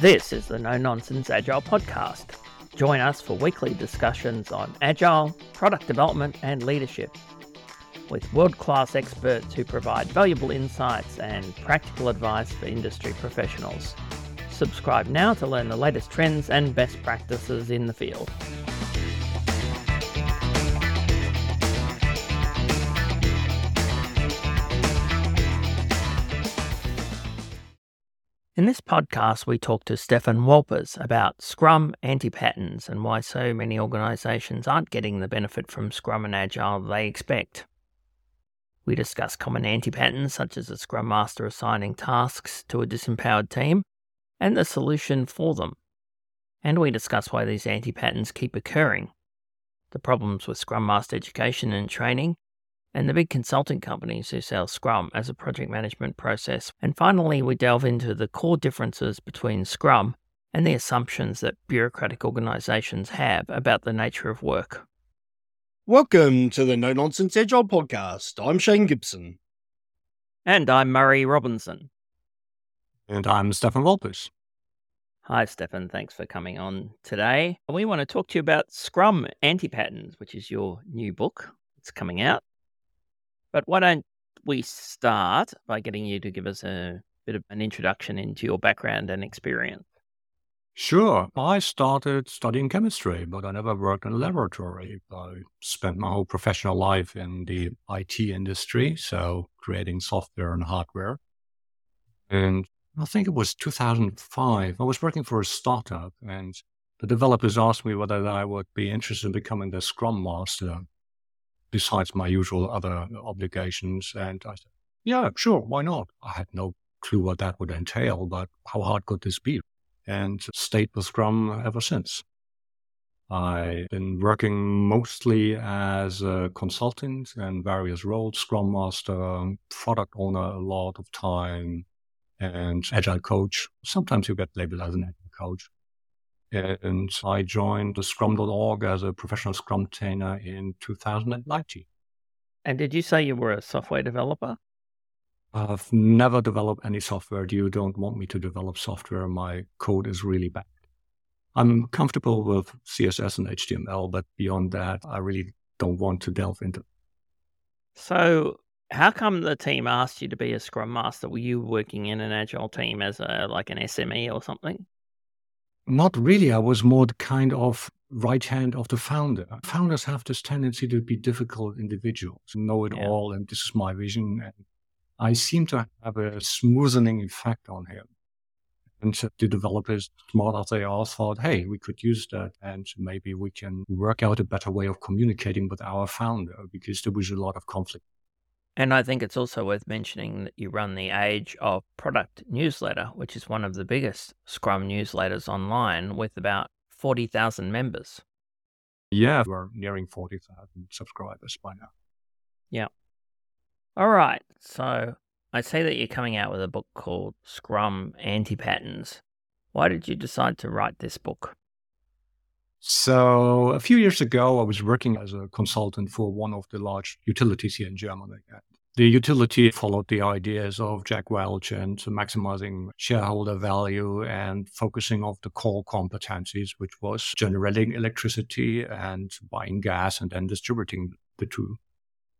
This is the No Nonsense Agile Podcast. Join us for weekly discussions on agile, product development, and leadership with world class experts who provide valuable insights and practical advice for industry professionals. Subscribe now to learn the latest trends and best practices in the field. In this podcast, we talk to Stefan Wolpers about Scrum anti patterns and why so many organizations aren't getting the benefit from Scrum and Agile they expect. We discuss common anti patterns, such as a Scrum Master assigning tasks to a disempowered team, and the solution for them. And we discuss why these anti patterns keep occurring, the problems with Scrum Master education and training, and the big consulting companies who sell Scrum as a project management process. And finally, we delve into the core differences between Scrum and the assumptions that bureaucratic organizations have about the nature of work. Welcome to the No Nonsense Agile podcast. I'm Shane Gibson. And I'm Murray Robinson. And I'm Stefan Wolpers. Hi, Stefan. Thanks for coming on today. We want to talk to you about Scrum Anti Patterns, which is your new book. It's coming out. But why don't we start by getting you to give us a bit of an introduction into your background and experience? Sure. I started studying chemistry, but I never worked in a laboratory. I spent my whole professional life in the IT industry, so creating software and hardware. And I think it was 2005. I was working for a startup, and the developers asked me whether I would be interested in becoming the Scrum Master besides my usual other obligations. And I said, yeah, sure, why not? I had no clue what that would entail, but how hard could this be? And stayed with Scrum ever since. I've been working mostly as a consultant in various roles, Scrum Master, product owner a lot of time, and Agile coach. Sometimes you get labeled as an Agile coach. And I joined Scrum.org as a professional Scrum trainer in 2019. And did you say you were a software developer? I've never developed any software. You don't want me to develop software. My code is really bad. I'm comfortable with CSS and HTML, but beyond that, I really don't want to delve into. So, how come the team asked you to be a Scrum Master? Were you working in an Agile team as a like an SME or something? Not really. I was more the kind of right hand of the founder. Founders have this tendency to be difficult individuals, know it yeah. all, and this is my vision. And I seem to have a smoothing effect on him. And the developers, smart as they are, thought, hey, we could use that and maybe we can work out a better way of communicating with our founder because there was a lot of conflict and I think it's also worth mentioning that you run the Age of Product newsletter, which is one of the biggest Scrum newsletters online with about 40,000 members. Yeah, we're nearing 40,000 subscribers by now. Yeah. All right. So I see that you're coming out with a book called Scrum Anti Patterns. Why did you decide to write this book? So a few years ago, I was working as a consultant for one of the large utilities here in Germany. The utility followed the ideas of Jack Welch and maximizing shareholder value and focusing on the core competencies, which was generating electricity and buying gas and then distributing the two.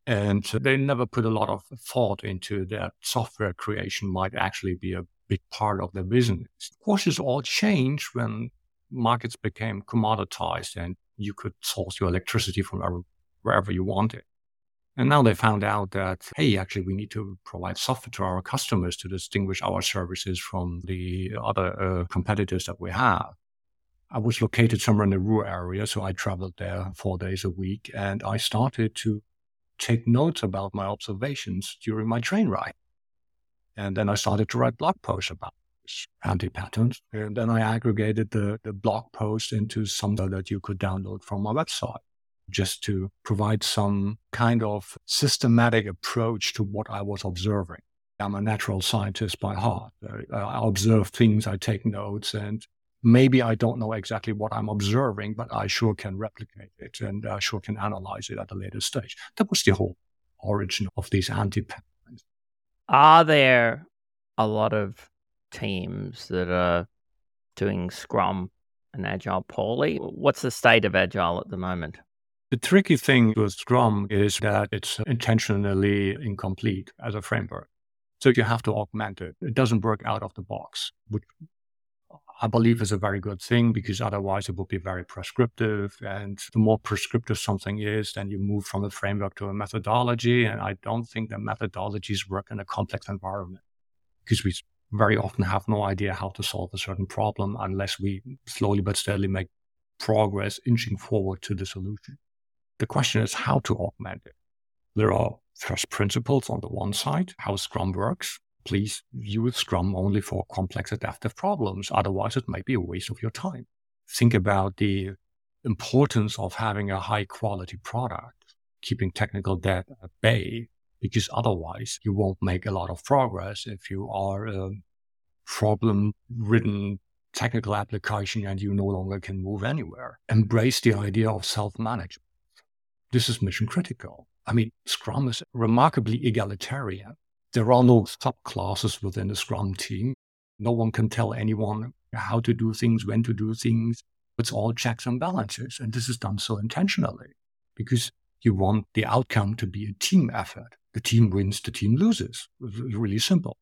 And they never put a lot of thought into that software creation might actually be a big part of their business. Of course, this all changed when markets became commoditized and you could source your electricity from wherever you wanted. And now they found out that, hey, actually, we need to provide software to our customers to distinguish our services from the other uh, competitors that we have. I was located somewhere in the rural area, so I traveled there four days a week, and I started to take notes about my observations during my train ride. And then I started to write blog posts about anti-patterns. And then I aggregated the, the blog post into something that you could download from my website just to provide some kind of systematic approach to what I was observing. I'm a natural scientist by heart. I observe things, I take notes, and maybe I don't know exactly what I'm observing, but I sure can replicate it and I sure can analyze it at a later stage. That was the whole origin of these anti patterns. Are there a lot of teams that are doing Scrum and Agile poorly. What's the state of Agile at the moment? The tricky thing with Scrum is that it's intentionally incomplete as a framework. So you have to augment it. It doesn't work out of the box, which I believe is a very good thing because otherwise it would be very prescriptive. And the more prescriptive something is, then you move from a framework to a methodology. And I don't think that methodologies work in a complex environment because we very often have no idea how to solve a certain problem unless we slowly but steadily make progress inching forward to the solution. The question is how to augment it. There are first principles on the one side, how Scrum works. Please use Scrum only for complex adaptive problems. Otherwise, it might be a waste of your time. Think about the importance of having a high quality product, keeping technical debt at bay, because otherwise you won't make a lot of progress if you are a problem ridden technical application and you no longer can move anywhere. Embrace the idea of self management. This is mission critical. I mean, Scrum is remarkably egalitarian. There are no subclasses within the Scrum team. No one can tell anyone how to do things, when to do things. It's all checks and balances. And this is done so intentionally because you want the outcome to be a team effort. The team wins, the team loses. It's really simple.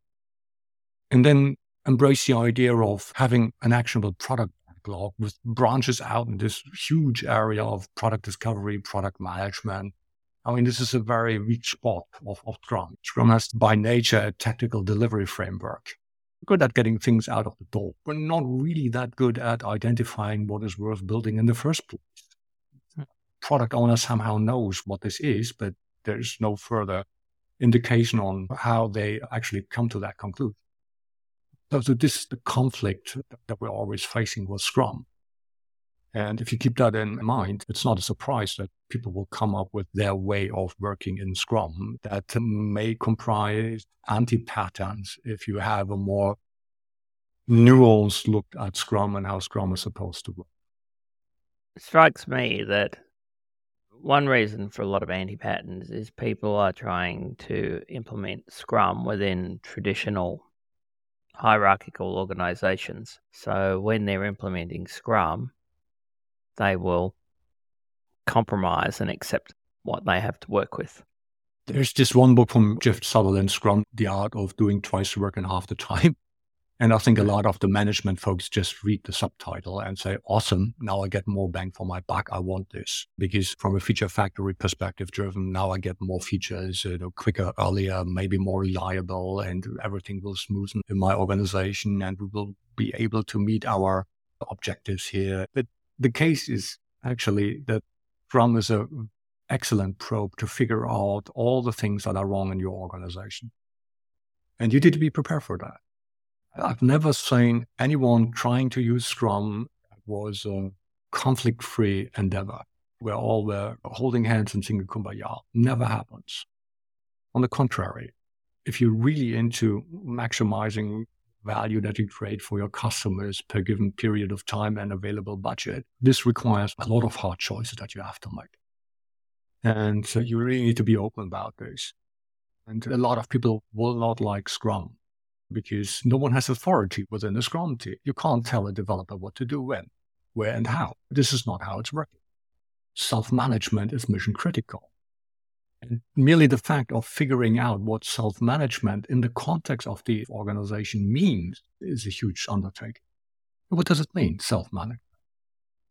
And then embrace the idea of having an actionable product backlog with branches out in this huge area of product discovery, product management. I mean, this is a very weak spot of, of Scrum. Scrum has by nature a tactical delivery framework. We're good at getting things out of the door. We're not really that good at identifying what is worth building in the first place. Hmm. Product owner somehow knows what this is, but there's no further indication on how they actually come to that conclusion. So this is the conflict that we're always facing with Scrum. And if you keep that in mind, it's not a surprise that people will come up with their way of working in Scrum that may comprise anti patterns if you have a more nuanced look at Scrum and how Scrum is supposed to work. It strikes me that one reason for a lot of anti patterns is people are trying to implement Scrum within traditional hierarchical organizations. So when they're implementing Scrum, they will compromise and accept what they have to work with. There's just one book from Jeff Sutherland, Scrum, The Art of Doing Twice the Work in Half the Time. And I think a lot of the management folks just read the subtitle and say, awesome, now I get more bang for my buck. I want this. Because from a feature factory perspective driven, now I get more features, you know, quicker, earlier, maybe more reliable, and everything will smoothen in my organization and we will be able to meet our objectives here. But the case is actually that Scrum is an excellent probe to figure out all the things that are wrong in your organization. And you need to be prepared for that. I've never seen anyone trying to use Scrum was a conflict free endeavor where all were holding hands and singing kumbaya. Never happens. On the contrary, if you're really into maximizing value that you create for your customers per given period of time and available budget, this requires a lot of hard choices that you have to make. And so you really need to be open about this. And a lot of people will not like Scrum because no one has authority within the Scrum team. You can't tell a developer what to do when, where, and how. This is not how it's working. Self management is mission critical. And merely the fact of figuring out what self management in the context of the organization means is a huge undertaking. What does it mean, self management?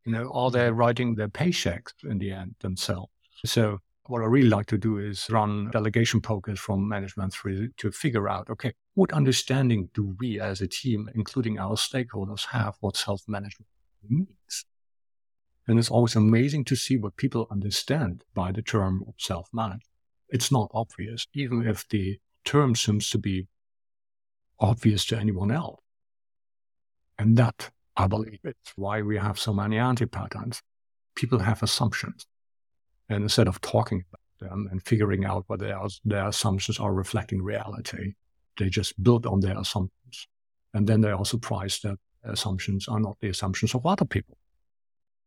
You know, are they writing their paychecks in the end themselves? So what I really like to do is run delegation pokers from management through to figure out, okay, what understanding do we as a team, including our stakeholders, have what self-management means? And it's always amazing to see what people understand by the term self-management. It's not obvious, even if the term seems to be obvious to anyone else. And that, I believe, is why we have so many anti-patterns. People have assumptions and instead of talking about them and figuring out whether their, assumptions are reflecting reality, they just build on their assumptions. And then they are surprised that assumptions are not the assumptions of other people.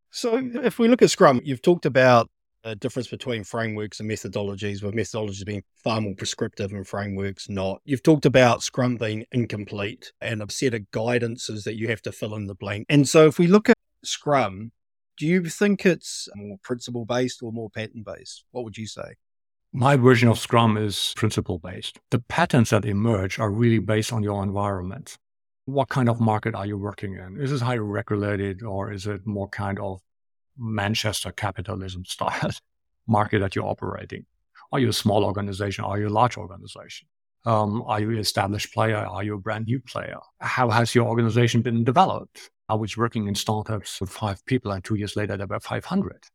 So if we look at Scrum, you've talked about a difference between frameworks and methodologies, with methodologies being far more prescriptive and frameworks not. You've talked about Scrum being incomplete and a set of guidances that you have to fill in the blank. And so if we look at Scrum, do you think it's more principle based or more pattern based? What would you say? My version of Scrum is principle based. The patterns that emerge are really based on your environment. What kind of market are you working in? Is it highly regulated or is it more kind of Manchester capitalism style market that you're operating? Are you a small organization? Are you a large organization? Um, are you an established player? Are you a brand new player? How has your organization been developed? I was working in startups with five people, and two years later, there were 500.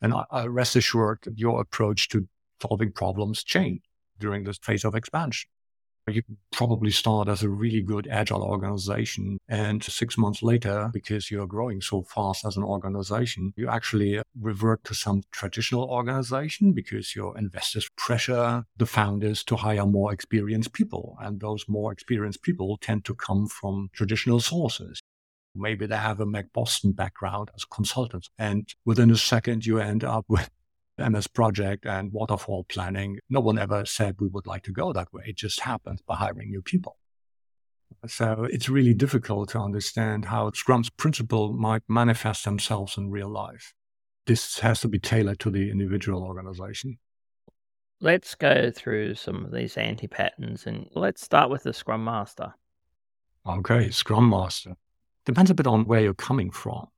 And I, I rest assured that your approach to solving problems changed during this phase of expansion. You probably start as a really good agile organization. And six months later, because you're growing so fast as an organization, you actually uh, revert to some traditional organization because your investors pressure the founders to hire more experienced people. And those more experienced people tend to come from traditional sources. Maybe they have a McBoston background as consultants. And within a second, you end up with MS Project and waterfall planning. No one ever said we would like to go that way. It just happens by hiring new people. So it's really difficult to understand how Scrum's principle might manifest themselves in real life. This has to be tailored to the individual organization. Let's go through some of these anti patterns and let's start with the Scrum Master. Okay, Scrum Master. Depends a bit on where you're coming from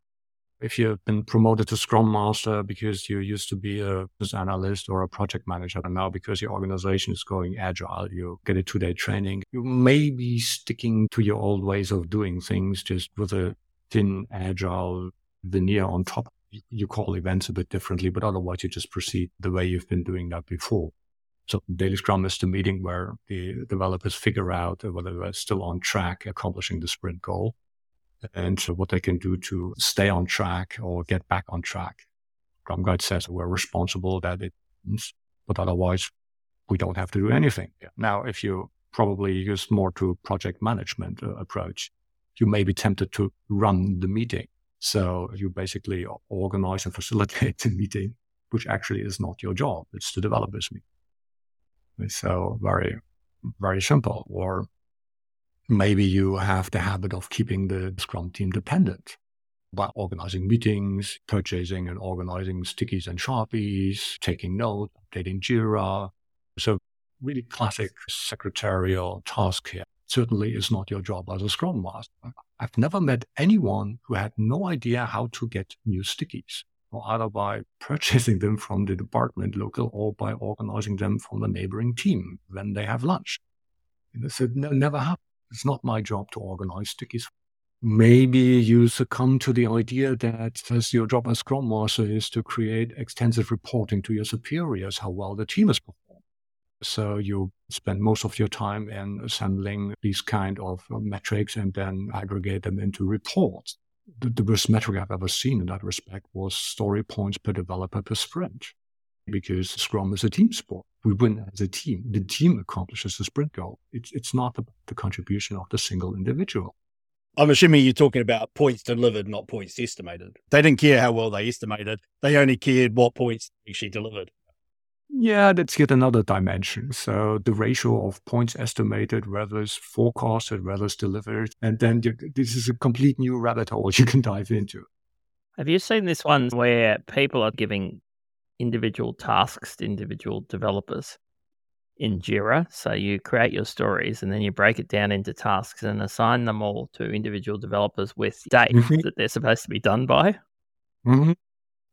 if you've been promoted to Scrum Master because you used to be a business analyst or a project manager, and now because your organization is going agile, you get a two day training, you may be sticking to your old ways of doing things just with a thin, agile veneer on top. You call events a bit differently, but otherwise you just proceed the way you've been doing that before. So daily scrum is the meeting where the developers figure out whether they're still on track accomplishing the sprint goal and what they can do to stay on track or get back on track. Scrum Guide says we're responsible that it, but otherwise we don't have to do anything. Now, if you probably use more to project management uh, approach, you may be tempted to run the meeting. So you basically organize and facilitate the meeting, which actually is not your job. It's the developers meeting. So very, very simple. Or maybe you have the habit of keeping the Scrum team dependent by organizing meetings, purchasing and organizing stickies and sharpies, taking notes, updating Jira. So really classic secretarial task here. Certainly is not your job as a Scrum Master. I've never met anyone who had no idea how to get new stickies, or either by purchasing them from the department local or by organizing them from the neighboring team when they have lunch. And this never happened. It's not my job to organize stickies. Maybe you succumb to the idea that as your job as Scrum Master is to create extensive reporting to your superiors how well the team is performing. So you spend most of your time in assembling these kind of uh, metrics and then aggregate them into reports. The, the metric I've ever seen in that respect was story points per developer per sprint because Scrum is a team sport. We win as a team. The team accomplishes the sprint goal. It's, it's not the, the contribution of the single individual. I'm assuming you're talking about points delivered, not points estimated. They didn't care how well they estimated. They only cared what points actually delivered. Yeah, that's yet another dimension. So the ratio of points estimated, whether it's forecasted, whether it's delivered, and then this is a complete new rabbit hole you can dive into. Have you seen this one where people are giving individual tasks to individual developers in Jira. So you create your stories and then you break it down into tasks and assign them all to individual developers with dates mm-hmm. that they're supposed to be done by. Mm-hmm.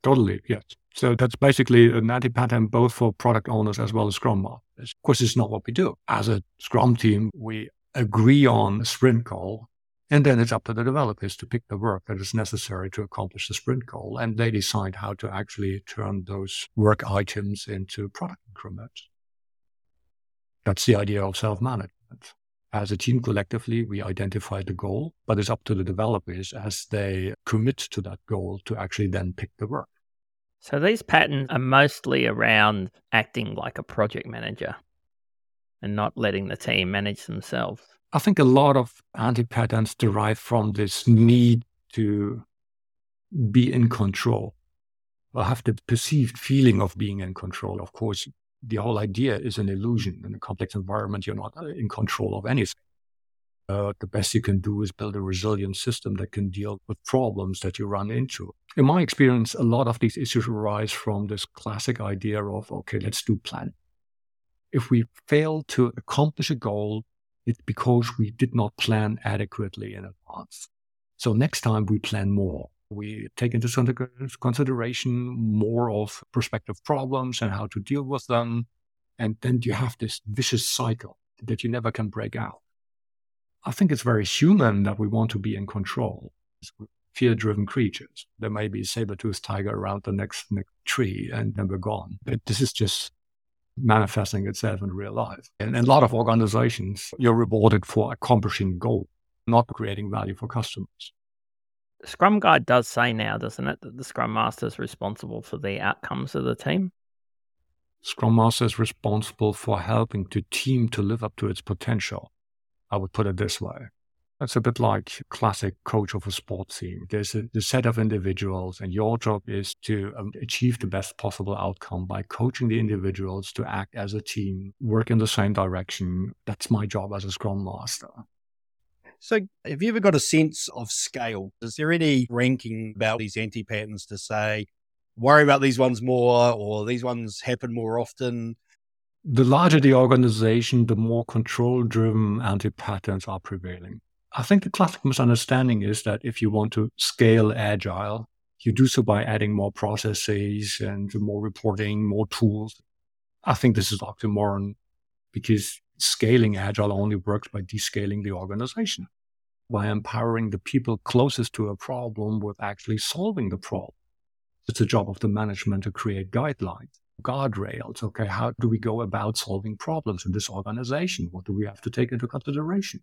Totally, yes. So that's basically an anti-pattern both for product owners as well as Scrum Masters. Of course, it's not what we do. As a Scrum team, we agree on a sprint goal and then it's up to the developers to pick the work that is necessary to accomplish the sprint goal. And they decide how to actually turn those work items into product increments. That's the idea of self management. As a team collectively, we identify the goal, but it's up to the developers as they commit to that goal to actually then pick the work. So these patterns are mostly around acting like a project manager and not letting the team manage themselves. I think a lot of anti patterns derive from this need to be in control. will have the perceived feeling of being in control. Of course, the whole idea is an illusion. In a complex environment, you're not in control of anything. Uh, the best you can do is build a resilient system that can deal with problems that you run into. In my experience, a lot of these issues arise from this classic idea of, okay, let's do planning. If we fail to accomplish a goal, it's because we did not plan adequately in advance. So next time we plan more. We take into consideration more of prospective problems and how to deal with them. And then you have this vicious cycle that you never can break out. I think it's very human that we want to be in control. Fear driven creatures. There may be a saber toothed tiger around the next, next tree and then we're gone. But this is just manifesting itself in real life. And in a lot of organizations, you're rewarded for accomplishing goals, not creating value for customers. The Scrum Guide does say now, doesn't it, that the Scrum Master is responsible for the outcomes of the team? Scrum Master is responsible for helping the team to live up to its potential. I would put it this way. It's a bit like classic coach of a sports team. There's a, a set of individuals, and your job is to um, achieve the best possible outcome by coaching the individuals to act as a team, work in the same direction. That's my job as a Scrum Master. So, have you ever got a sense of scale? Is there any ranking about these anti patterns to say, worry about these ones more, or these ones happen more often? the larger the organization, the more control driven anti patterns are prevailing. I think the classic misunderstanding is that if you want to scale agile, you do so by adding more processes and more reporting, more tools. I think this is oxymoron because scaling agile only works by descaling the organization, by empowering the people closest to a problem with actually solving the problem. It's the job of the management to create guidelines guardrails. Okay, how do we go about solving problems in this organization? What do we have to take into consideration?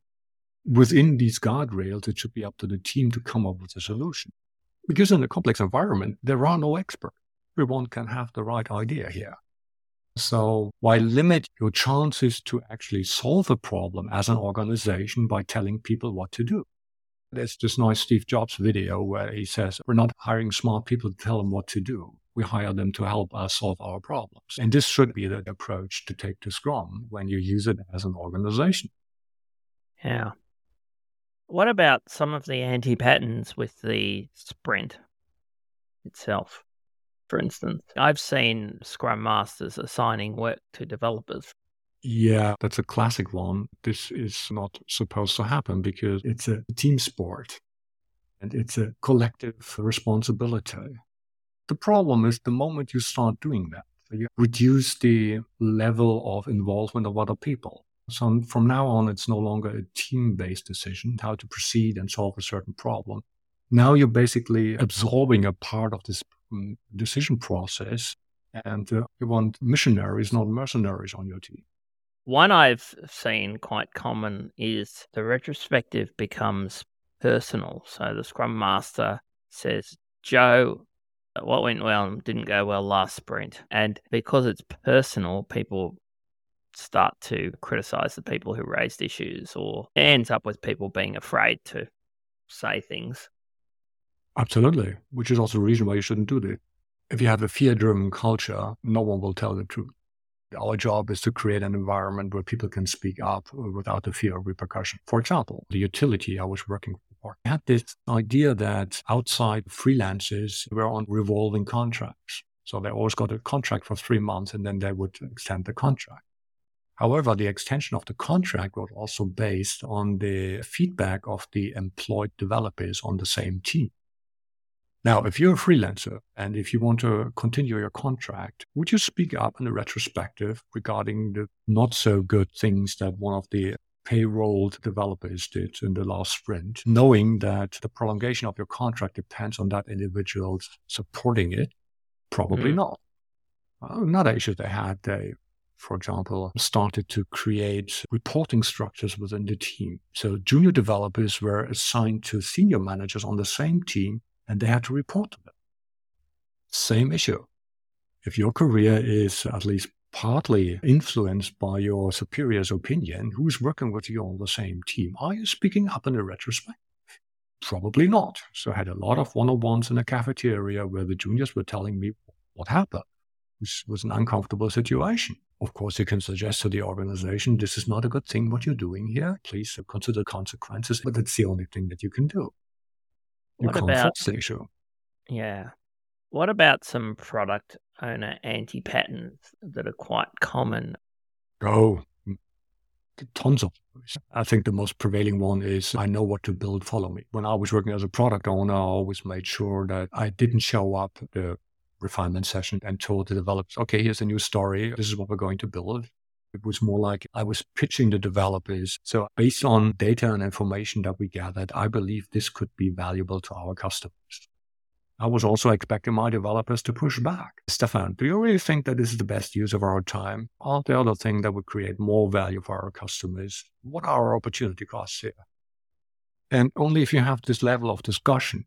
Within these guardrails, it should be up to the team to come up with a solution. Because in a complex environment, there are no experts. Everyone can have the right idea here. So why limit your chances to actually solve a problem as an organization by telling people what to do? There's this nice Steve Jobs video where he says, we're not hiring smart people to tell them what to do we hire them to help us solve our problems. And this should be the approach to take to Scrum when you use it as an organization. Yeah. What about some of the anti patterns with the sprint itself? For instance, I've seen Scrum Masters assigning work to developers. Yeah, that's a classic one. This is not supposed to happen because it's a team sport and it's a collective responsibility. The problem is the moment you start doing that, you reduce the level of involvement of other people. So from now on, it's no longer a team based decision how to proceed and solve a certain problem. Now you're basically absorbing a part of this mm, decision process and uh, you want missionaries, not mercenaries on your team. One I've seen quite common is the retrospective becomes personal. So the Scrum Master says, Joe, what went well and didn't go well last sprint. And because it's personal, people start to criticize the people who raised issues, or ends up with people being afraid to say things. Absolutely, which is also the reason why you shouldn't do this. If you have a fear driven culture, no one will tell the truth. Our job is to create an environment where people can speak up without the fear of repercussion. For example, the utility I was working for had this idea that outside freelancers were on revolving contracts. So they always got a contract for three months and then they would extend the contract. However, the extension of the contract was also based on the feedback of the employed developers on the same team. Now, if you're a freelancer and if you want to continue your contract, would you speak up in a retrospective regarding the not so good things that one of the payrolled developers did in the last sprint, knowing that the prolongation of your contract depends on that individual supporting it? Probably mm. not. Another issue they had, they, for example, started to create reporting structures within the team. So junior developers were assigned to senior managers on the same team and they had to report to them. Same issue. If your career is at least partly influenced by your superior's opinion, who's working with you on the same team, are you speaking up in a retrospect? Probably not. So I had a lot of one on ones in the cafeteria where the juniors were telling me what happened, which was an uncomfortable situation. Of course, you can suggest to the organization, this is not a good thing what you're doing here. Please consider consequences, but that's the only thing that you can do. You What can't about- force the issue. Yeah. What about some product owner anti patterns that are quite common? Oh, tons of those. I think the most prevailing one is I know what to build, follow me. When I was working as a product owner, I always made sure that I didn't show up the refinement session and told the developers, okay, here's a new story. This is what we're going to build. It was more like I was pitching the developers. So based on data and information that we gathered, I believe this could be valuable to our customers. I was also expecting my developers to push back. Stefan, do you really think that this is the best use of our time? Aren't there other things that would create more value for our customers? What are our opportunity costs here? And only if you have this level of discussion,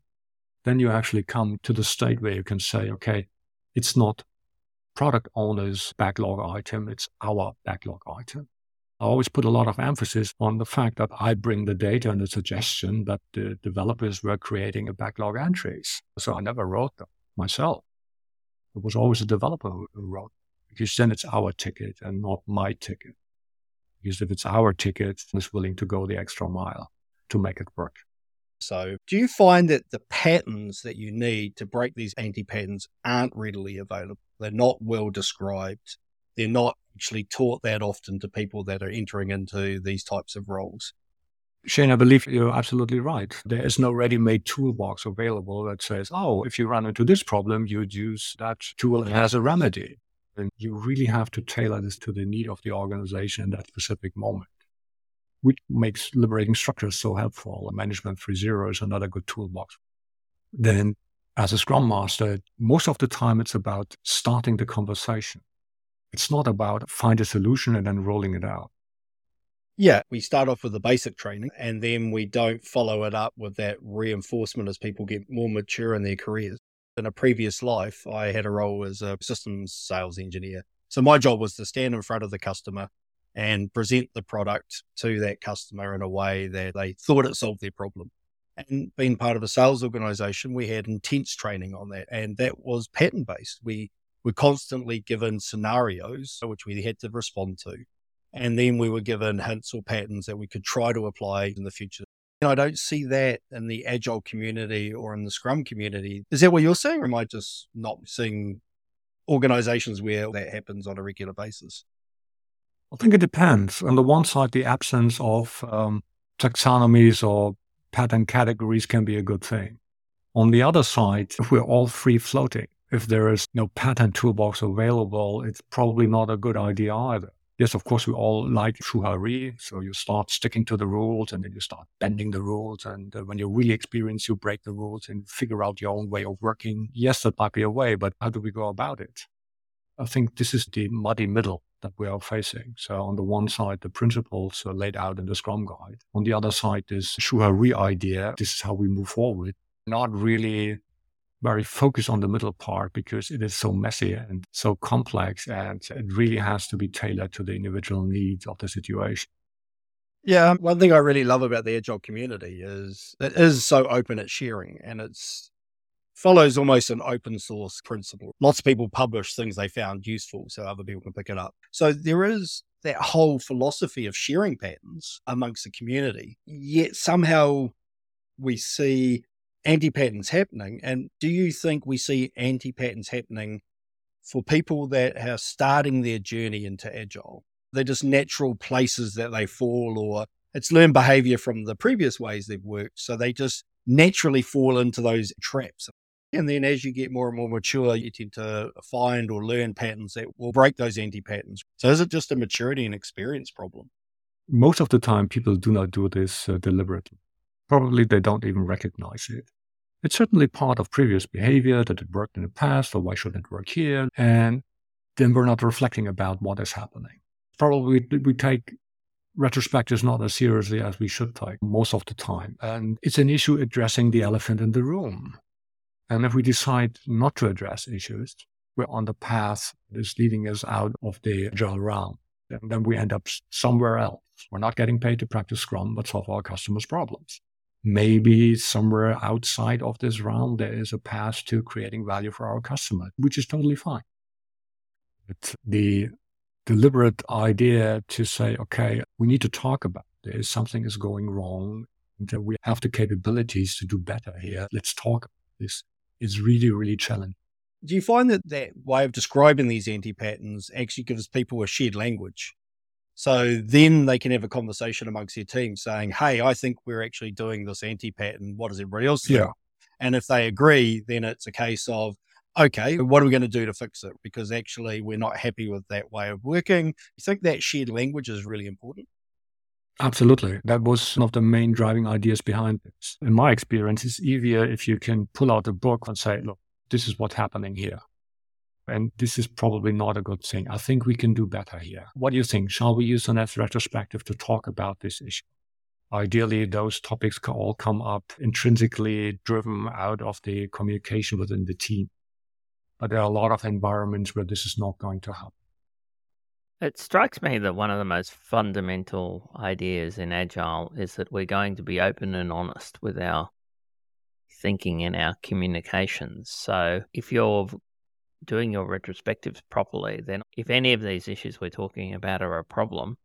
then you actually come to the state where you can say, okay, it's not product owner's backlog item, it's our backlog item. I always put a lot of emphasis on the fact that I bring the data and the suggestion that the developers were creating a backlog entries. So I never wrote them myself. It was always a developer who who wrote because then it's our ticket and not my ticket. Because if it's our ticket, it's willing to go the extra mile to make it work. So, do you find that the patterns that you need to break these anti patterns aren't readily available? They're not well described. They're not actually taught that often to people that are entering into these types of roles. Shane, I believe you're absolutely right. There is no ready made toolbox available that says, oh, if you run into this problem, you'd use that tool as a remedy. And you really have to tailor this to the need of the organization in that specific moment, which makes liberating structures so helpful. Management 3.0 is another good toolbox. Then, as a Scrum Master, most of the time it's about starting the conversation. It's not about find a solution and then rolling it out. Yeah, we start off with the basic training and then we don't follow it up with that reinforcement as people get more mature in their careers. In a previous life, I had a role as a systems sales engineer. So my job was to stand in front of the customer and present the product to that customer in a way that they thought it solved their problem. And being part of a sales organization, we had intense training on that. And that was pattern based. We were constantly given scenarios which we had to respond to. And then we were given hints or patterns that we could try to apply in the future. And I don't see that in the agile community or in the scrum community. Is that what you're saying? Or am I just not seeing organizations where that happens on a regular basis? I think it depends. On the one side, the absence of um, taxonomies or pattern categories can be a good thing. On the other side, if we're all free floating, if there is no pattern toolbox available, it's probably not a good idea either. Yes, of course, we all like shuhari. So you start sticking to the rules and then you start bending the rules. And uh, when you're really experienced, you break the rules and figure out your own way of working. Yes, that might be a way, but how do we go about it? I think this is the muddy middle that we are facing. So on the one side, the principles are laid out in the Scrum Guide. On the other side, this Shuhari idea. This is how we move forward. Not really very focused on the middle part because it is so messy and so complex and it really has to be tailored to the individual needs of the situation. Yeah, one thing I really love about the agile community is it is so open at sharing and it's follows almost an open source principle. Lots of people publish things they found useful so other people can pick it up. So there is that whole philosophy of sharing patterns amongst the community. Yet somehow we see anti patterns happening. And do you think we see anti patterns happening for people that are starting their journey into agile? They're just natural places that they fall, or it's learned behavior from the previous ways they've worked. So they just naturally fall into those traps. And then as you get more and more mature, you tend to find or learn patterns that will break those anti patterns. So is it just a maturity and experience problem? Most of the time, people do not do this uh, deliberately. Probably they don't even recognize it. It's certainly part of previous behavior that it worked in the past, or why shouldn't it work here? And then we're not reflecting about what is happening. Probably we take retrospectives not as seriously as we should take most of the time. And it's an issue addressing the elephant in the room. And if we decide not to address issues, we're on the path that is leading us out of the agile realm. And then we end up somewhere else. We're not getting paid to practice Scrum, but solve our customers' problems. maybe somewhere outside of this realm, there is a path to creating value for our customer, which is totally fine. But the deliberate idea to say, okay, we need to talk about this, something is going wrong, and we have the capabilities to do better here. Let's talk about this. Is really, really challenging. Do you find that that way of describing these anti patterns actually gives people a shared language? So then they can have a conversation amongst their team saying, Hey, I think we're actually doing this anti pattern. What does everybody else think? Yeah. And if they agree, then it's a case of, okay, what are we going to do to fix it? Because actually we're not happy with that way of working. You think that shared language is really important? Absolutely. That was one of the main driving ideas behind this. In my experience, it's easier if you can pull out a book and say, look, this is what's happening here. And this is probably not a good thing. I think we can do better here. What do you think? Shall we use an as retrospective to talk about this issue? Ideally, those topics can all come up intrinsically driven out of the communication within the team. But there are a lot of environments where this is not going to happen. It strikes me that one of the most fundamental ideas in Agile is that we're going to be open and honest with our thinking and our communications. So if you're doing your retrospectives properly, then if any of these issues we're talking about are a problem,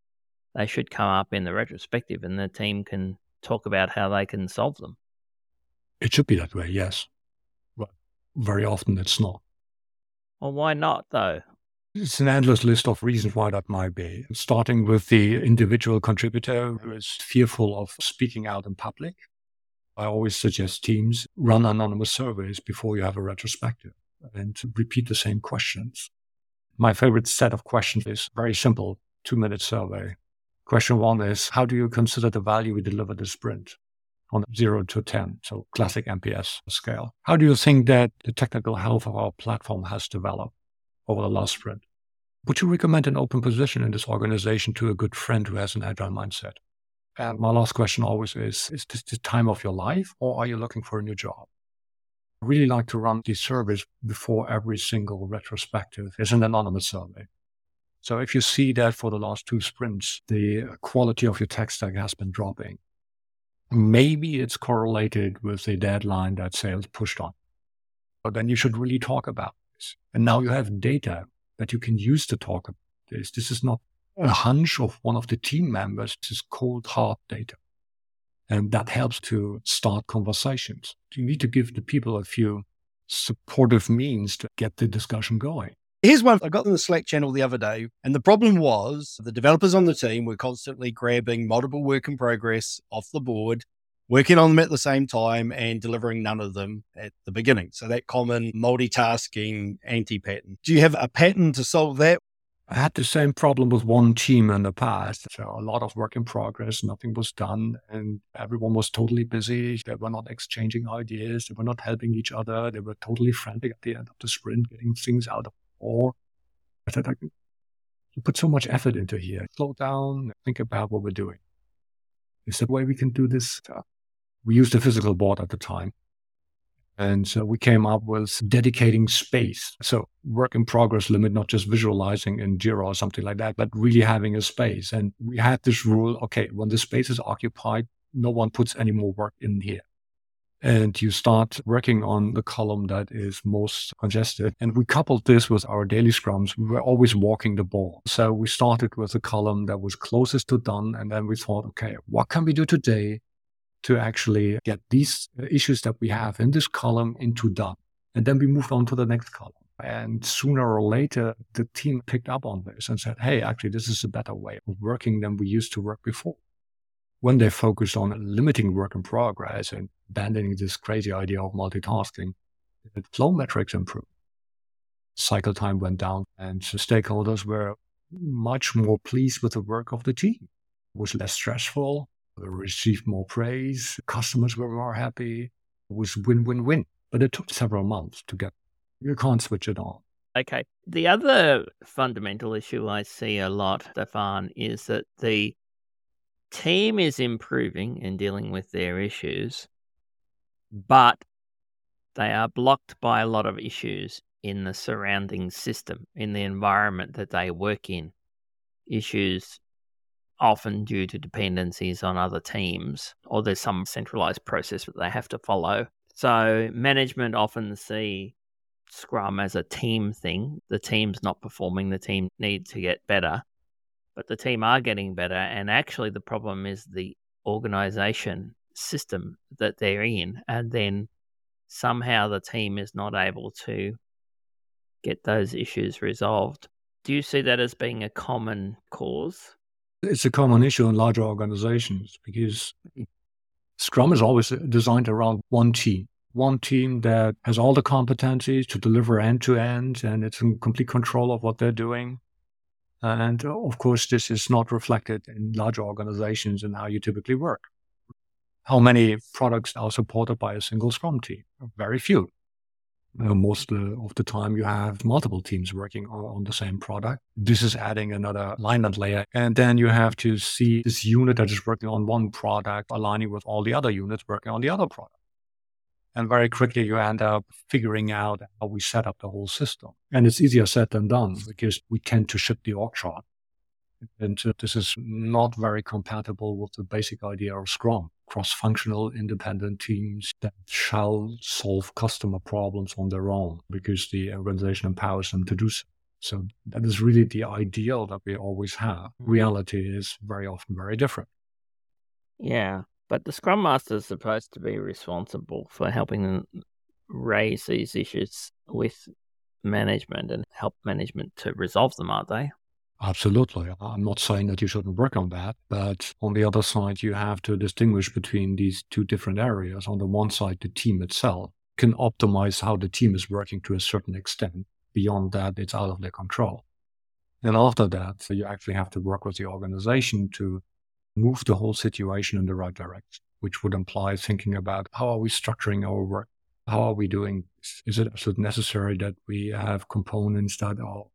they should come up in the retrospective and the team can talk about how they can solve them. It should be that way, yes. But very often it's not. Well, why not, though? It's an endless list of reasons why that might be, starting with the individual contributor who is fearful of speaking out in public. I always suggest teams run anonymous surveys before you have a retrospective and repeat the same questions. My favorite set of questions is very simple two minute survey. Question one is How do you consider the value we deliver the sprint on zero to 10? So classic NPS scale. How do you think that the technical health of our platform has developed over the last sprint? Would you recommend an open position in this organization to a good friend who has an agile mindset? And my last question always is Is this the time of your life or are you looking for a new job? I really like to run these surveys before every single retrospective It's an anonymous survey. So if you see that for the last two sprints, the quality of your tech stack has been dropping, maybe it's correlated with the deadline that sales pushed on. But then you should really talk about this. And now you have data that you can use to talk about this. This is not a hunch of one of the team members. This is cold, hard data. And that helps to start conversations. You need to give the people a few supportive means to get the discussion going. Here's one I got in the Slack channel the other day, and the problem was the developers on the team were constantly grabbing multiple work in progress off the board, working on them at the same time, and delivering none of them at the beginning. So that common multitasking anti pattern. Do you have a pattern to solve that? I had the same problem with one team in the past. So a lot of work in progress, nothing was done, and everyone was totally busy. They were not exchanging ideas, they were not helping each other. They were totally frantic at the end of the sprint, getting things out of or I said, you put so much effort into here. Slow down, think about what we're doing. Is there a way we can do this? We used a physical board at the time. And so we came up with dedicating space. So work in progress limit, not just visualizing in Jira or something like that, but really having a space. And we had this rule, okay, when the space is occupied, no one puts any more work in here. And you start working on the column that is most congested. And we coupled this with our daily scrums. We were always walking the ball. So we started with the column that was closest to done. And then we thought, okay, what can we do today to actually get these uh, issues that we have in this column into done. And then we moved on to the next column. And sooner or later, the team picked up on this and said, hey, actually, this is a better way of working than we used to work before. When they focused on limiting work in progress and abandoning this crazy idea of multitasking, the flow metrics improved. Cycle time went down, and stakeholders were much more pleased with the work of the team. It was less stressful, received more praise, customers were more happy. It was win win win. But it took several months to get, you can't switch it on. Okay. The other fundamental issue I see a lot, Stefan, is that the team is improving in dealing with their issues, but they are blocked by a lot of issues in the surrounding system, in the environment that they work in. Issues often due to dependencies on other teams, or there's some centralized process that they have to follow. So management often see Scrum as a team thing. The team's not performing, the team needs to get better, but the team are getting better. And actually, the problem is the organization system that they're in. And then somehow the team is not able to get those issues resolved. Do you see that as being a common cause? It's a common issue in larger organizations because Scrum is always designed around one team one team that has all the competencies to deliver end to end and it's in complete control of what they're doing. And uh, of course, this is not reflected in larger organizations and how you typically work. How many products are supported by a single Scrum team? Very few. Uh, most uh, of the time, you have multiple teams working on, on, the same product. This is adding another alignment layer. And then you have to see this unit that is working on one product aligning with all the other units working on the other product. And very quickly, you end up figuring out how we set up the whole system. And it's easier said than done because we tend to ship the org chart. And this is not very compatible with the basic idea of Scrum cross functional independent teams that shall solve customer problems on their own because the organization empowers them to do so. So that is really the ideal that we always have. Mm-hmm. Reality is very often very different. Yeah. But the Scrum Master is supposed to be responsible for helping them raise these issues with management and help management to resolve them, aren't they? Absolutely. I'm not saying that you shouldn't work on that, but on the other side, you have to distinguish between these two different areas. On the one side, the team itself can optimize how the team is working to a certain extent. Beyond that, it's out of their control. And after that, you actually have to work with the organization to move the whole situation in the right direction, which would imply thinking about how are we structuring our work? How are we doing? Is it absolutely necessary that we have components that are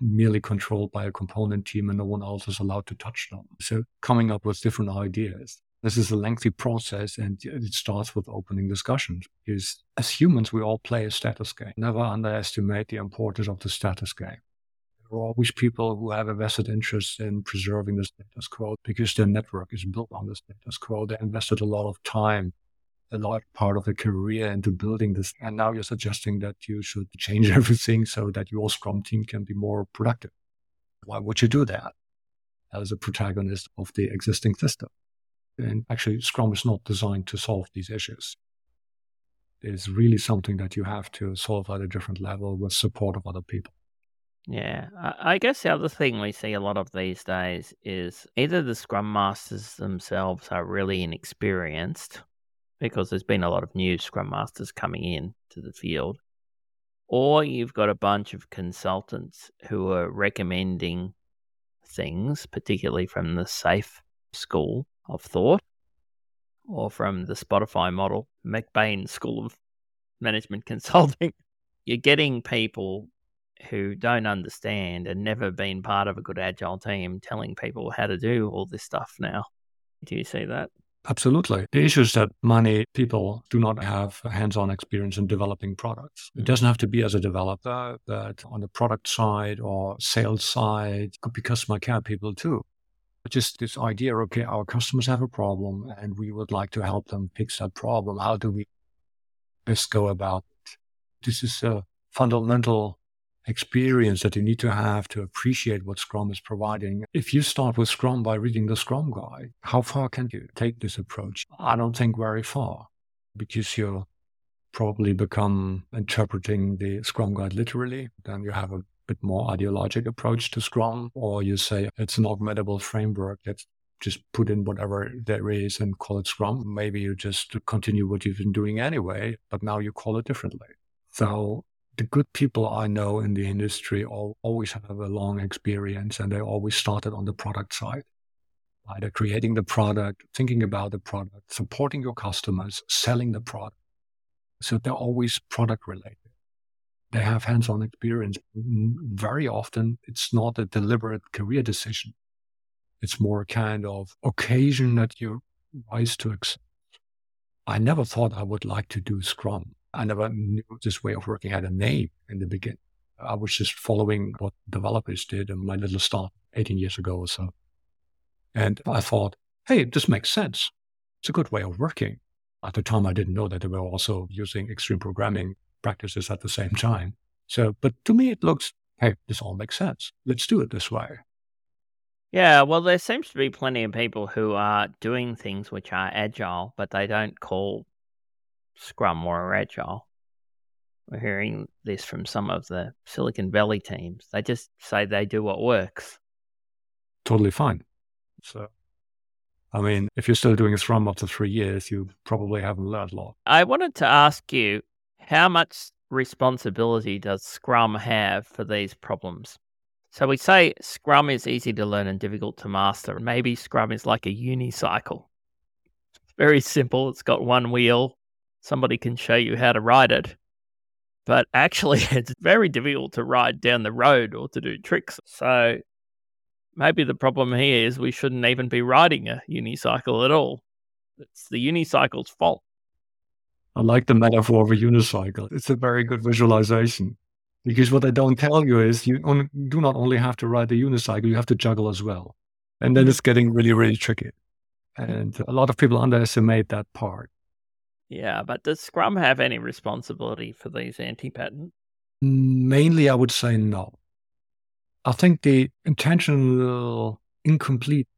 merely controlled by a component team and no one else is allowed to touch them? So coming up with different ideas. This is a lengthy process and it starts with opening discussions because as humans, we all play a status game. Never underestimate the importance of the status game. There are always people who have a vested interest in preserving the status quo because their network is built on the status quo. They invested a lot of time, a large part of their career into building this. And now you're suggesting that you should change everything so that your Scrum team can be more productive. Why would you do that as a protagonist of the existing system? And actually, Scrum is not designed to solve these issues. It's really something that you have to solve at a different level with support of other people. Yeah, I guess the other thing we see a lot of these days is either the Scrum Masters themselves are really inexperienced because there's been a lot of new Scrum Masters coming in to the field, or you've got a bunch of consultants who are recommending things, particularly from the SAFe school of thought or from the Spotify model, McBain School of Management Consulting. You're getting people who don't understand and never been part of a good agile team telling people how to do all this stuff now. Do you see that? Absolutely. The issue is that many people do not have hands on experience in developing products. It mm. doesn't have to be as a developer, but on the product side or sales side, could be customer care people too. Just this idea okay, our customers have a problem and we would like to help them fix that problem. How do we best go about it? This is a fundamental experience that you need to have to appreciate what Scrum is providing. If you start with Scrum by reading the Scrum Guide, how far can you take this approach? I don't think very far because you'll probably become interpreting the Scrum Guide literally. Then you have a bit more ideologic approach to Scrum, or you say it's an augmentable framework. Let's just put in whatever there is and call it Scrum. Maybe you just continue what you've been doing anyway, but now you call it differently. So the good people I know in the industry all, always have a long experience and they always started on the product side. Either creating the product, thinking about the product, supporting your customers, selling the product. So they're always product related. They have hands on experience. Mm-hmm. Very often, it's not a deliberate career decision. It's more a kind of occasion that you rise to accept. I never thought I would like to do Scrum. I never knew this way of working had a name in the beginning. I was just following what developers did in my little start 18 years ago or so. And I thought, hey, this makes sense. It's a good way of working. At the time, I didn't know that they were also using extreme programming practices at the same time. So, but to me, it looks, hey, this all makes sense. Let's do it this way. Yeah, well, there seems to be plenty of people who are doing things which are agile, but they don't call Scrum or Agile. We're hearing this from some of the Silicon Valley teams. They just say they do what works. Totally fine. So, I mean, if you're still doing Scrum after three years, you probably haven't learned a lot. I wanted to ask you how much responsibility does Scrum have for these problems? So we say Scrum is easy to learn and difficult to master. And maybe Scrum is like a unicycle. It's very simple. It's got one wheel. Somebody can show you how to ride it. But actually, it's very difficult to ride down the road or to do tricks. So maybe the problem here is we shouldn't even be riding a unicycle at all. It's the unicycle's fault. I like the metaphor of a unicycle. It's a very good visualization. Because what they don't tell you is you on, do not only have to ride the unicycle, you have to juggle as well. And then it's getting really, really tricky. And a lot of people underestimate that part. Yeah, but does Scrum have any responsibility for these anti patterns? Mm, mainly, I would say no. I think the intentional incomplete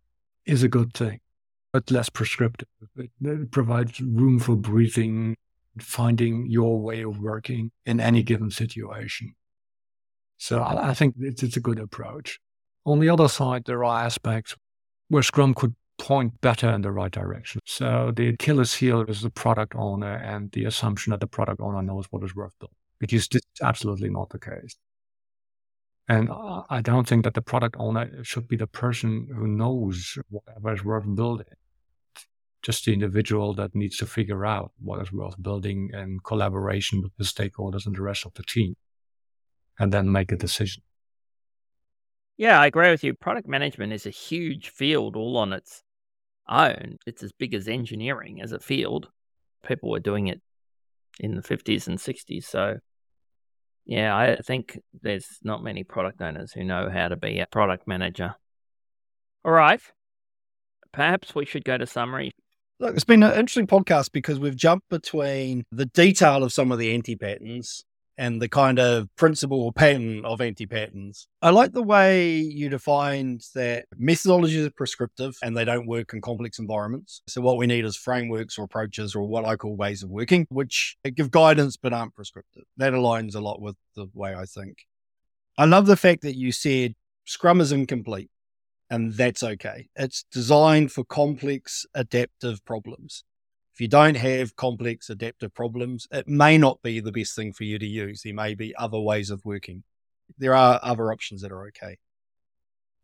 is a good thing, but less prescriptive. It provides room for breathing, finding your way of working in any given situation. So I, I think it's, it's a good approach. On the other side, there are aspects where Scrum could point better in the right direction. So the Achilles' heel is the product owner and the assumption that the product owner knows what is worth building, which is absolutely not the case. And I don't think that the product owner should be the person who knows whatever is worth building. Just the individual that needs to figure out what is worth building in collaboration with the stakeholders and the rest of the team and then make a decision. Yeah, I agree with you. Product management is a huge field all on its own. It's as big as engineering as a field. People were doing it in the 50s and 60s. So, yeah, I think there's not many product owners who know how to be a product manager. All right. Perhaps we should go to summary. Look, it's been an interesting podcast because we've jumped between the detail of some of the anti patterns and the kind of principle or pattern of anti patterns. I like the way you defined that methodologies are prescriptive and they don't work in complex environments. So, what we need is frameworks or approaches or what I call ways of working, which give guidance but aren't prescriptive. That aligns a lot with the way I think. I love the fact that you said Scrum is incomplete and that's okay. It's designed for complex adaptive problems. If you don't have complex adaptive problems, it may not be the best thing for you to use. There may be other ways of working. There are other options that are okay.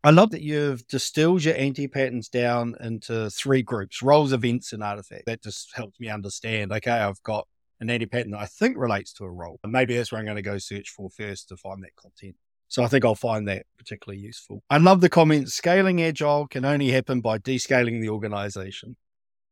I love that you've distilled your anti patterns down into three groups roles, events, and artifacts. That just helps me understand okay, I've got an anti pattern that I think relates to a role. And maybe that's where I'm going to go search for first to find that content. So I think I'll find that particularly useful. I love the comment scaling agile can only happen by descaling the organization.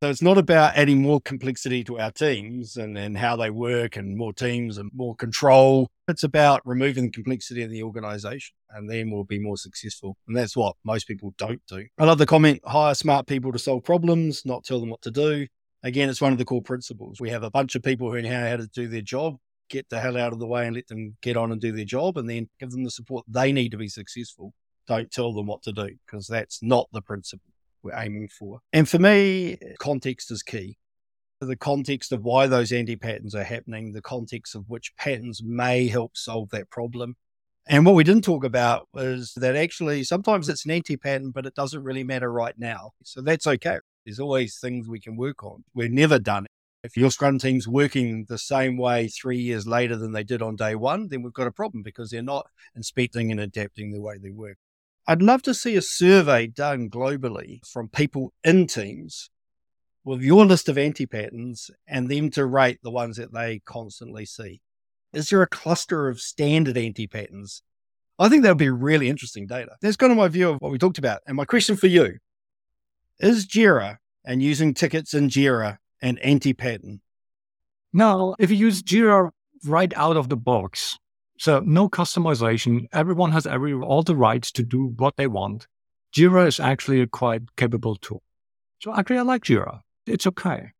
So it's not about adding more complexity to our teams and, and how they work and more teams and more control. It's about removing the complexity in the organization and then we'll be more successful. And that's what most people don't do. I love the comment hire smart people to solve problems, not tell them what to do. Again, it's one of the core principles. We have a bunch of people who know how to do their job. Get the hell out of the way and let them get on and do their job and then give them the support they need to be successful. Don't tell them what to do because that's not the principle we're aiming for. And for me, context is key. The context of why those anti patterns are happening, the context of which patterns may help solve that problem. And what we didn't talk about was that actually sometimes it's an anti pattern, but it doesn't really matter right now. So that's okay. There's always things we can work on. We're never done. If your Scrum team's working the same way three years later than they did on day one, then we've got a problem because they're not inspecting and adapting the way they work. I'd love to see a survey done globally from people in teams with your list of anti patterns and them to rate the ones that they constantly see. Is there a cluster of standard anti patterns? I think that would be really interesting data. That's kind of my view of what we talked about. And my question for you is Jira and using tickets in Jira an anti pattern? No, if you use Jira right out of the box, so no customization. Everyone has every all the rights to do what they want. Jira is actually a quite capable tool. So actually, I like Jira. It's okay.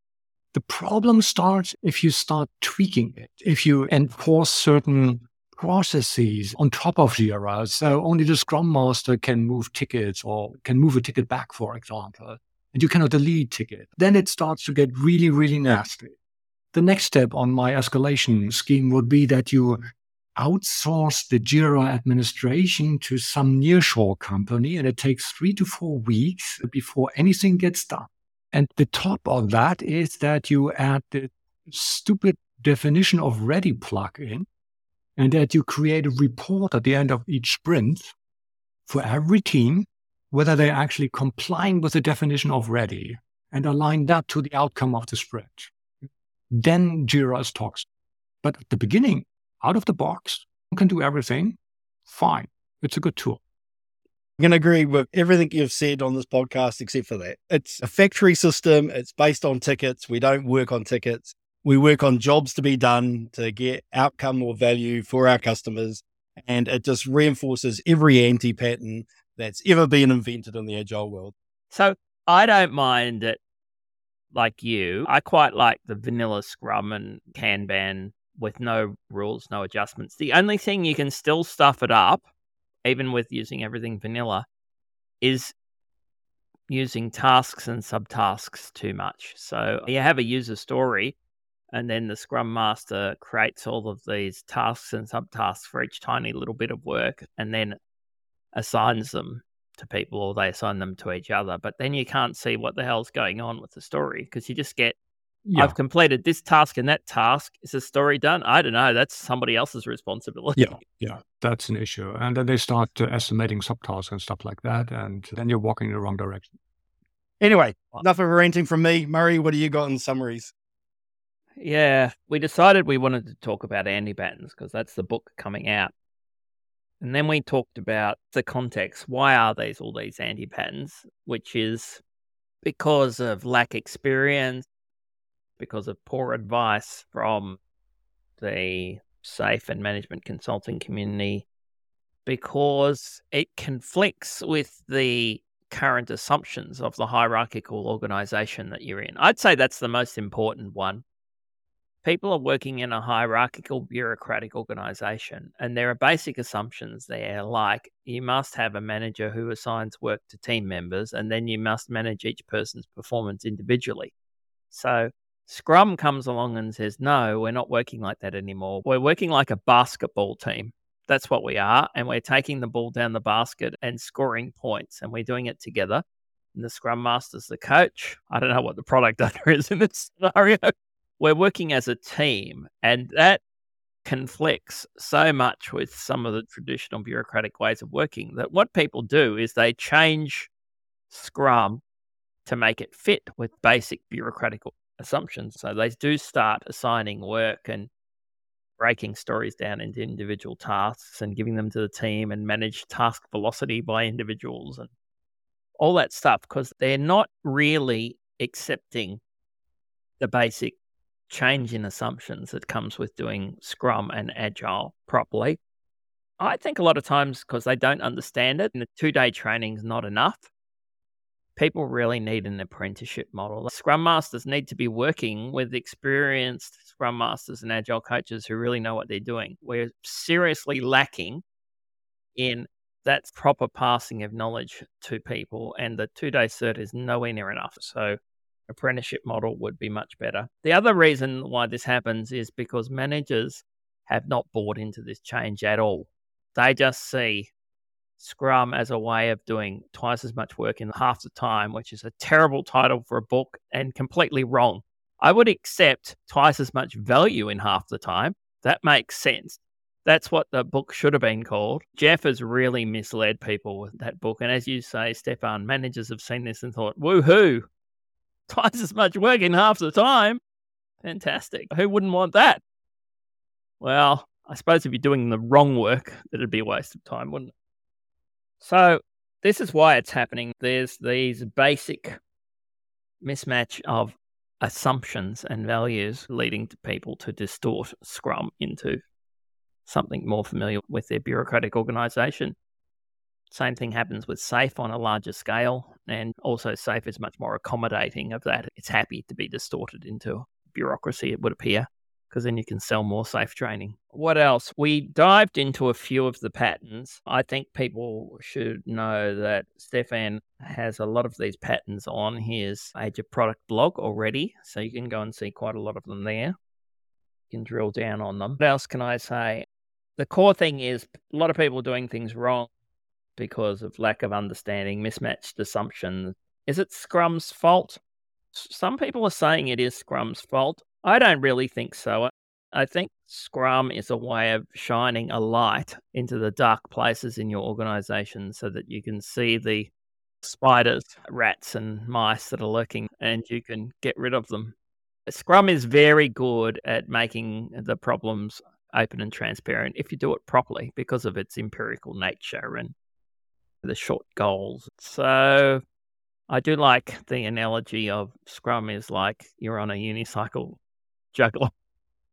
The problem starts if you start tweaking it, if you enforce certain processes on top of Jira. So only the Scrum Master can move tickets or can move a ticket back, for example, and you cannot delete ticket. Then it starts to get really, really nasty. The next step on my escalation scheme would be that you outsource the Jira administration to some nearshore company, and it takes three to four weeks before anything gets done. And the top of that is that you add the stupid definition of ready plugin, and that you create a report at the end of each sprint for every team, whether they're actually complying with the definition of ready and align that to the outcome of the sprint. Then Jira is toxic. But at the beginning, out of the box, you can do everything. Fine. It's a good tool. I'm going to agree with everything you've said on this podcast, except for that. It's a factory system. It's based on tickets. We don't work on tickets. We work on jobs to be done to get outcome or value for our customers. And it just reinforces every anti pattern that's ever been invented in the agile world. So I don't mind it like you. I quite like the vanilla scrum and Kanban with no rules, no adjustments. The only thing you can still stuff it up, even with using everything vanilla, is using tasks and subtasks too much. So you have a user story, and then the Scrum Master creates all of these tasks and subtasks for each tiny little bit of work and then assigns them to people or they assign them to each other. But then you can't see what the hell's going on with the story because you just get yeah. I've completed this task and that task. Is the story done? I don't know. That's somebody else's responsibility. Yeah, yeah, that's an issue. And then they start uh, estimating subtasks and stuff like that, and then you're walking in the wrong direction. Anyway, enough of ranting from me. Murray, what do you got in summaries? Yeah, we decided we wanted to talk about anti patterns because that's the book coming out. And then we talked about the context. Why are these all these anti patterns? Which is because of lack experience, because of poor advice from the SAFe and management consulting community, because it conflicts with the current assumptions of the hierarchical organization that you're in. I'd say that's the most important one. People are working in a hierarchical bureaucratic organization, and there are basic assumptions there like you must have a manager who assigns work to team members, and then you must manage each person's performance individually. So Scrum comes along and says, no, we're not working like that anymore. We're working like a basketball team. That's what we are. And we're taking the ball down the basket and scoring points. And we're doing it together. And the Scrum Master's the coach. I don't know what the product owner is in this scenario. We're working as a team. And that conflicts so much with some of the traditional bureaucratic ways of working that what people do is they change Scrum to make it fit with basic bureaucratic assumptions. So they do start assigning work and breaking stories down into individual tasks and giving them to the team and manage task velocity by individuals and all that stuff because they're not really accepting the basic change in assumptions that comes with doing Scrum and Agile properly. I think a lot of times because they don't understand it, and the two day training is not enough people really need an apprenticeship model. Scrum Masters need to be working with experienced Scrum Masters and Agile coaches who really know what they're doing. We're seriously lacking in that proper passing of knowledge to people, and the two day cert is nowhere near enough. So, apprenticeship model would be much better. The other reason why this happens is because managers have not bought into this change at all. They just see Scrum as a way of doing twice as much work in half the time, which is a terrible title for a book and completely wrong. I would accept twice as much value in half the time. That makes sense. That's what the book should have been called. Jeff has really misled people with that book. And as you say, Stefan, managers have seen this and thought, woohoo, twice as much work in half the time. Fantastic. Who wouldn't want that? Well, I suppose if you're doing the wrong work, it'd be a waste of time, wouldn't it? So this is why it's happening. There's these basic mismatch of assumptions and values leading to people to distort Scrum into something more familiar with their bureaucratic organization. Same thing happens with SAFe on a larger scale, and also SAFe is much more accommodating of that. It's happy to be distorted into bureaucracy, it would appear, because then you can sell more SAFe training. What else? We dived into a few of the patterns. I think people should know that Stefan has a lot of these patterns on his Age of Product blog already, so you can go and see quite a lot of them there. You can drill down on them. What else can I say? The core thing is a lot of people doing things wrong because of lack of understanding, mismatched assumptions. Is it Scrum's fault? Some people are saying it is Scrum's fault. I don't really think so. I think Scrum is a way of shining a light into the dark places in your organization so that you can see the spiders, rats, and mice that are lurking and you can get rid of them. Scrum is very good at making the problems open and transparent if you do it properly because of its empirical nature and the short goals. So I do like the analogy of Scrum is like you're on a unicycle juggler.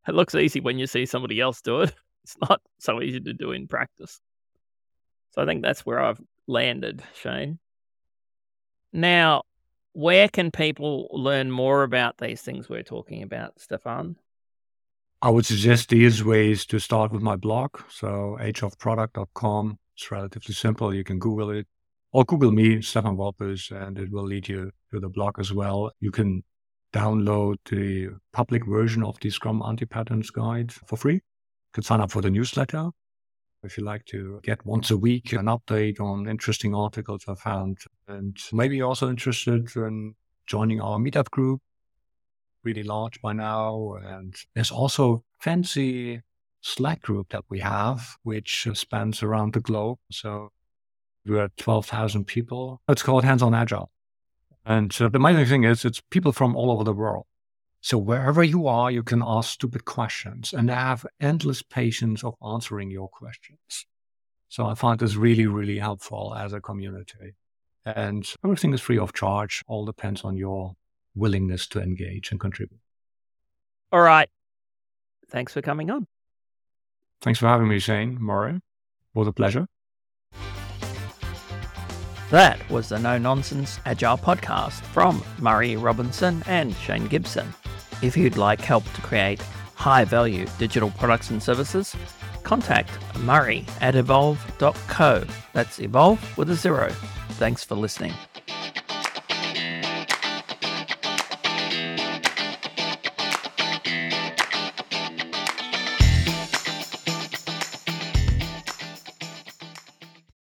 It looks easy when you see somebody else do it. It's not so easy to do in practice. So I think that's where I've landed, Shane. Now, where can people learn more about these things we're talking about, Stefan? I would suggest these ways to start with my blog. So ageofproduct.com it's relatively simple. You can Google it or Google me, Stefan Wolpers, and it will lead you to the blog as well. You can download the public version of the Scrum Anti-Patterns Guide for free. You can sign up for the newsletter if you like to get once a week an update on interesting articles I found. And maybe you're also interested in joining our meetup group, really large by now. And there's also fancy Slack group that we have, which spans around the globe. So we're 12,000 people. It's called Hands on Agile. And uh, the amazing thing is, it's people from all over the world. So wherever you are, you can ask stupid questions and they have endless patience of answering your questions. So I find this really, really helpful as a community. And everything is free of charge. All depends on your willingness to engage and contribute. All right. Thanks for coming on. Thanks for having me, Shane, Murray. Was a pleasure. That was the No Nonsense Agile podcast from Murray Robinson and Shane Gibson. If you'd like help to create high value digital products and services, contact Murray at ev0lve.co. That's evolve with a zero. Thanks for listening.